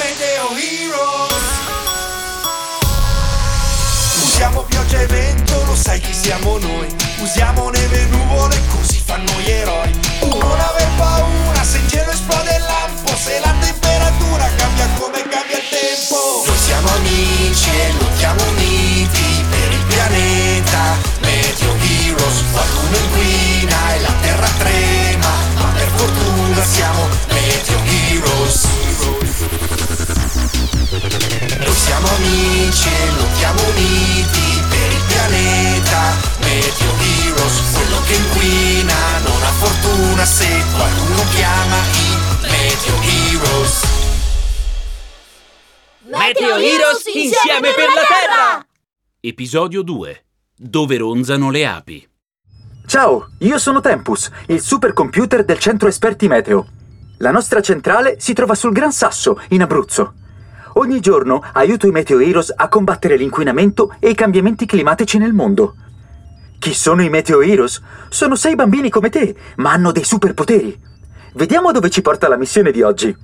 Meteo Heroes. Usiamo pioggia e vento, lo sai chi siamo noi. Usiamo neve e nuvole, così fanno gli eroi. Non aver paura se in cielo esplode il lampo Se la temperatura fortuna se qualcuno chiama i Meteo Heroes Meteo Heroes insieme per la Terra! Episodio 2. Dove ronzano le api. Ciao, io sono Tempus, il supercomputer del centro esperti meteo. La nostra centrale si trova sul Gran Sasso, in Abruzzo. Ogni giorno aiuto i Meteo Heroes a combattere l'inquinamento e i cambiamenti climatici nel mondo. Chi sono i Meteo Heroes? Sono sei bambini come te, ma hanno dei superpoteri. Vediamo dove ci porta la missione di oggi.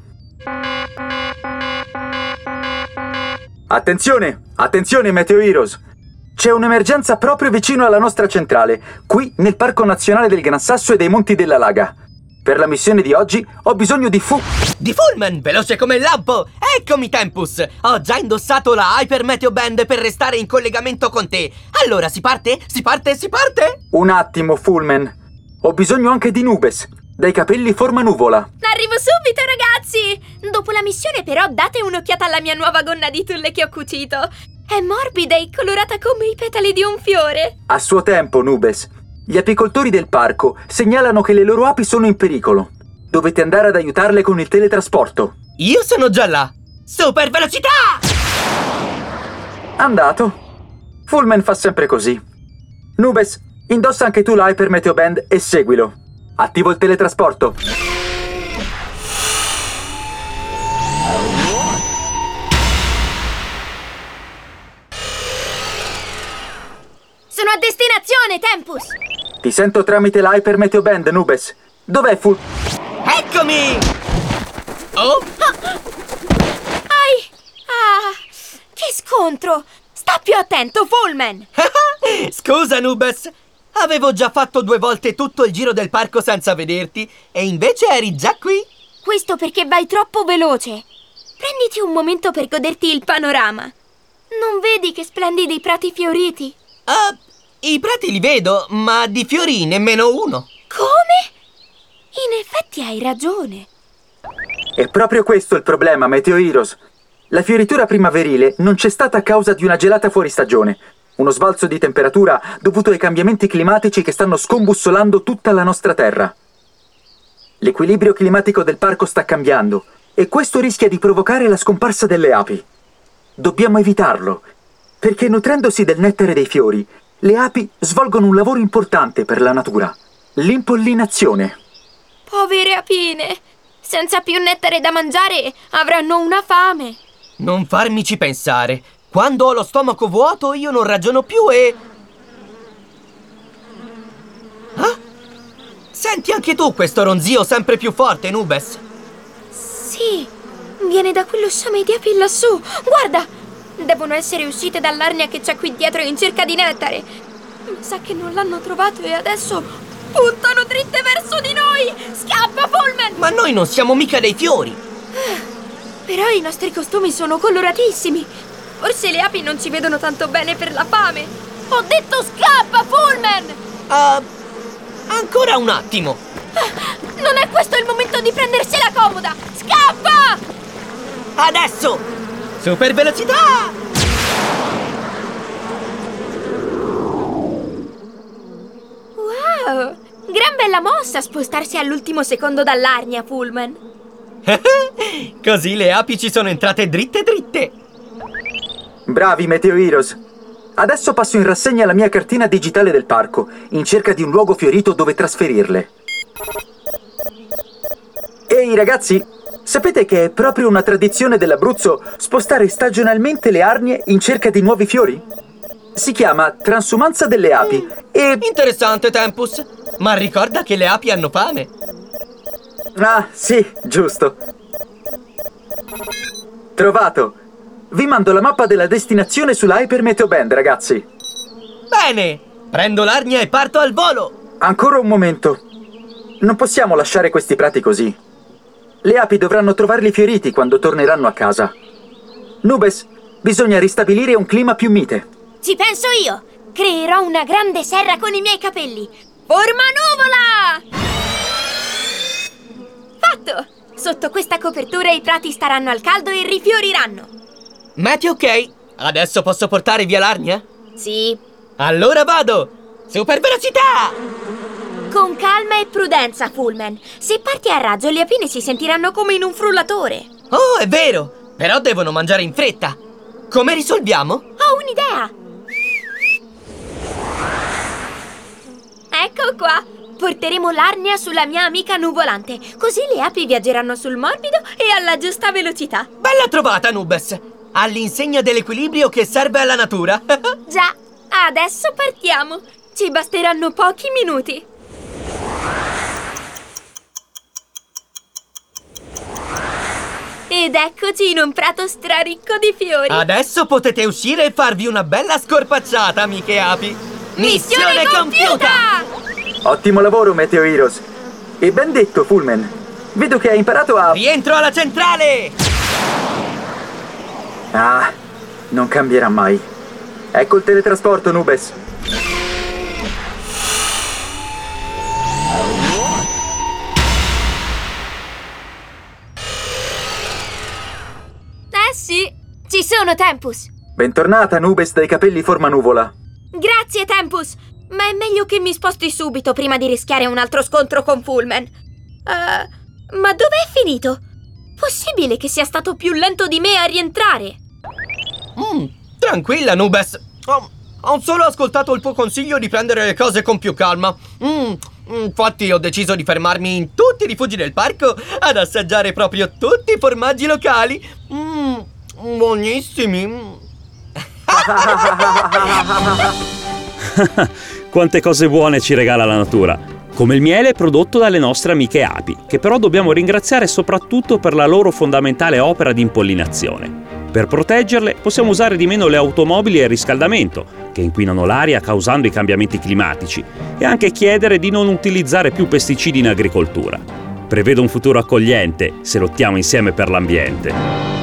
Attenzione, attenzione Meteo Heroes! C'è un'emergenza proprio vicino alla nostra centrale, qui nel Parco Nazionale del Gran Sasso e dei Monti della Laga. Per la missione di oggi ho bisogno di fu... Di Fullman, veloce come il lampo! Eccomi, Tempus! Ho già indossato la Hyper Meteo Band per restare in collegamento con te. Allora, si parte? Si parte? Si parte? Un attimo, Fullman. Ho bisogno anche di Nubes, dai capelli forma nuvola. Arrivo subito, ragazzi! Dopo la missione, però, date un'occhiata alla mia nuova gonna di tulle che ho cucito. È morbida e colorata come i petali di un fiore. A suo tempo, Nubes. Gli apicoltori del parco segnalano che le loro api sono in pericolo. Dovete andare ad aiutarle con il teletrasporto. Io sono già là! Super velocità! Andato. Fullman fa sempre così. Nubes, indossa anche tu l'Hyper Meteo Band e seguilo. Attivo il teletrasporto. Sono a destinazione, Tempus! Ti sento tramite l'Hyper Meteo Band, Nubes. Dov'è Full... Eccomi! Oh, Ai! Ah! Che scontro! Sta più attento, Fullman! scusa, Nubes! Avevo già fatto due volte tutto il giro del parco senza vederti e invece eri già qui? Questo perché vai troppo veloce. Prenditi un momento per goderti il panorama. Non vedi che splendidi prati fioriti? Ah, i prati li vedo, ma di fiori nemmeno uno. Come? In effetti hai ragione. È proprio questo il problema, Meteo Heroes. La fioritura primaverile non c'è stata a causa di una gelata fuoristagione. Uno sbalzo di temperatura dovuto ai cambiamenti climatici che stanno scombussolando tutta la nostra Terra. L'equilibrio climatico del parco sta cambiando e questo rischia di provocare la scomparsa delle api. Dobbiamo evitarlo, perché nutrendosi del nettare dei fiori, le api svolgono un lavoro importante per la natura, l'impollinazione. Povere apine! Senza più nettare da mangiare avranno una fame. Non farmici pensare. Quando ho lo stomaco vuoto io non ragiono più e... Ah? Senti anche tu questo ronzio sempre più forte, Nubes? Sì, viene da quello sciame di api lassù. Guarda! Devono essere uscite dall'arnia che c'è qui dietro in cerca di nettare. Mi sa che non l'hanno trovato e adesso puntano dritte verso di noi! Scappa, Pullman! Ma noi non siamo mica dei fiori! Però i nostri costumi sono coloratissimi. Forse le api non ci vedono tanto bene per la fame. Ho detto scappa, Pullman! Ah, ancora un attimo! Non è questo il momento di prendersela comoda! Scappa! Adesso! Super velocità! Wow! Gran bella mossa spostarsi all'ultimo secondo dall'arnia, Pullman. Così le api ci sono entrate dritte dritte! Bravi Meteo Heroes! Adesso passo in rassegna la mia cartina digitale del parco, in cerca di un luogo fiorito dove trasferirle. Ehi ragazzi, sapete che è proprio una tradizione dell'Abruzzo spostare stagionalmente le arnie in cerca di nuovi fiori? Si chiama transumanza delle api e... Interessante, Tempus! Ma ricorda che le api hanno fame! Ah, sì, giusto. Trovato! Vi mando la mappa della destinazione sulla Hyper Meteo Band, ragazzi. Bene! Prendo l'arnia e parto al volo! Ancora un momento. Non possiamo lasciare questi prati così. Le api dovranno trovarli fioriti quando torneranno a casa. Nubes, bisogna ristabilire un clima più mite. Ci penso io! Creerò una grande serra con i miei capelli! Forma nuvola! Fatto! Sotto questa copertura i prati staranno al caldo e rifioriranno. Matty ok? Adesso posso portare via l'arnia? Sì, Allora vado! Super velocità! Con calma e prudenza, Fullman. Se parti a raggio, le apine si sentiranno come in un frullatore. Oh, è vero! Però devono mangiare in fretta! Come risolviamo? Ho un'idea! Ecco qua! Porteremo l'arnia sulla mia amica nuvolante, così le api viaggeranno sul morbido e alla giusta velocità. Bella trovata, Nubes! All'insegna dell'equilibrio che serve alla natura! Già, adesso partiamo. Ci basteranno pochi minuti. Ed eccoci in un prato straricco di fiori. Adesso potete uscire e farvi una bella scorpacciata, amiche api! Ottimo lavoro, Meteo Heroes. E ben detto, Fullman. Vedo che hai imparato a... Rientro alla centrale! Ah, non cambierà mai. Ecco il teletrasporto, Nubes. Sono Tempus. Bentornata, Nubes dai capelli forma nuvola. Grazie Tempus, ma è meglio che mi sposti subito prima di rischiare un altro scontro con Fullman. Eh, ma dov'è finito? Possibile che sia stato più lento di me a rientrare? Mm, tranquilla, Nubes! Ho, ho solo ascoltato il tuo consiglio di prendere le cose con più calma. Mm, infatti ho deciso di fermarmi in tutti i rifugi del parco ad assaggiare proprio tutti i formaggi locali. Mm, buonissimi. Quante cose buone ci regala la natura. Come il miele prodotto dalle nostre amiche api, che però dobbiamo ringraziare soprattutto per la loro fondamentale opera di impollinazione. Per proteggerle possiamo usare di meno le automobili e il riscaldamento, che inquinano l'aria causando i cambiamenti climatici, e anche chiedere di non utilizzare più pesticidi in agricoltura. Prevedo un futuro accogliente se lottiamo insieme per l'ambiente.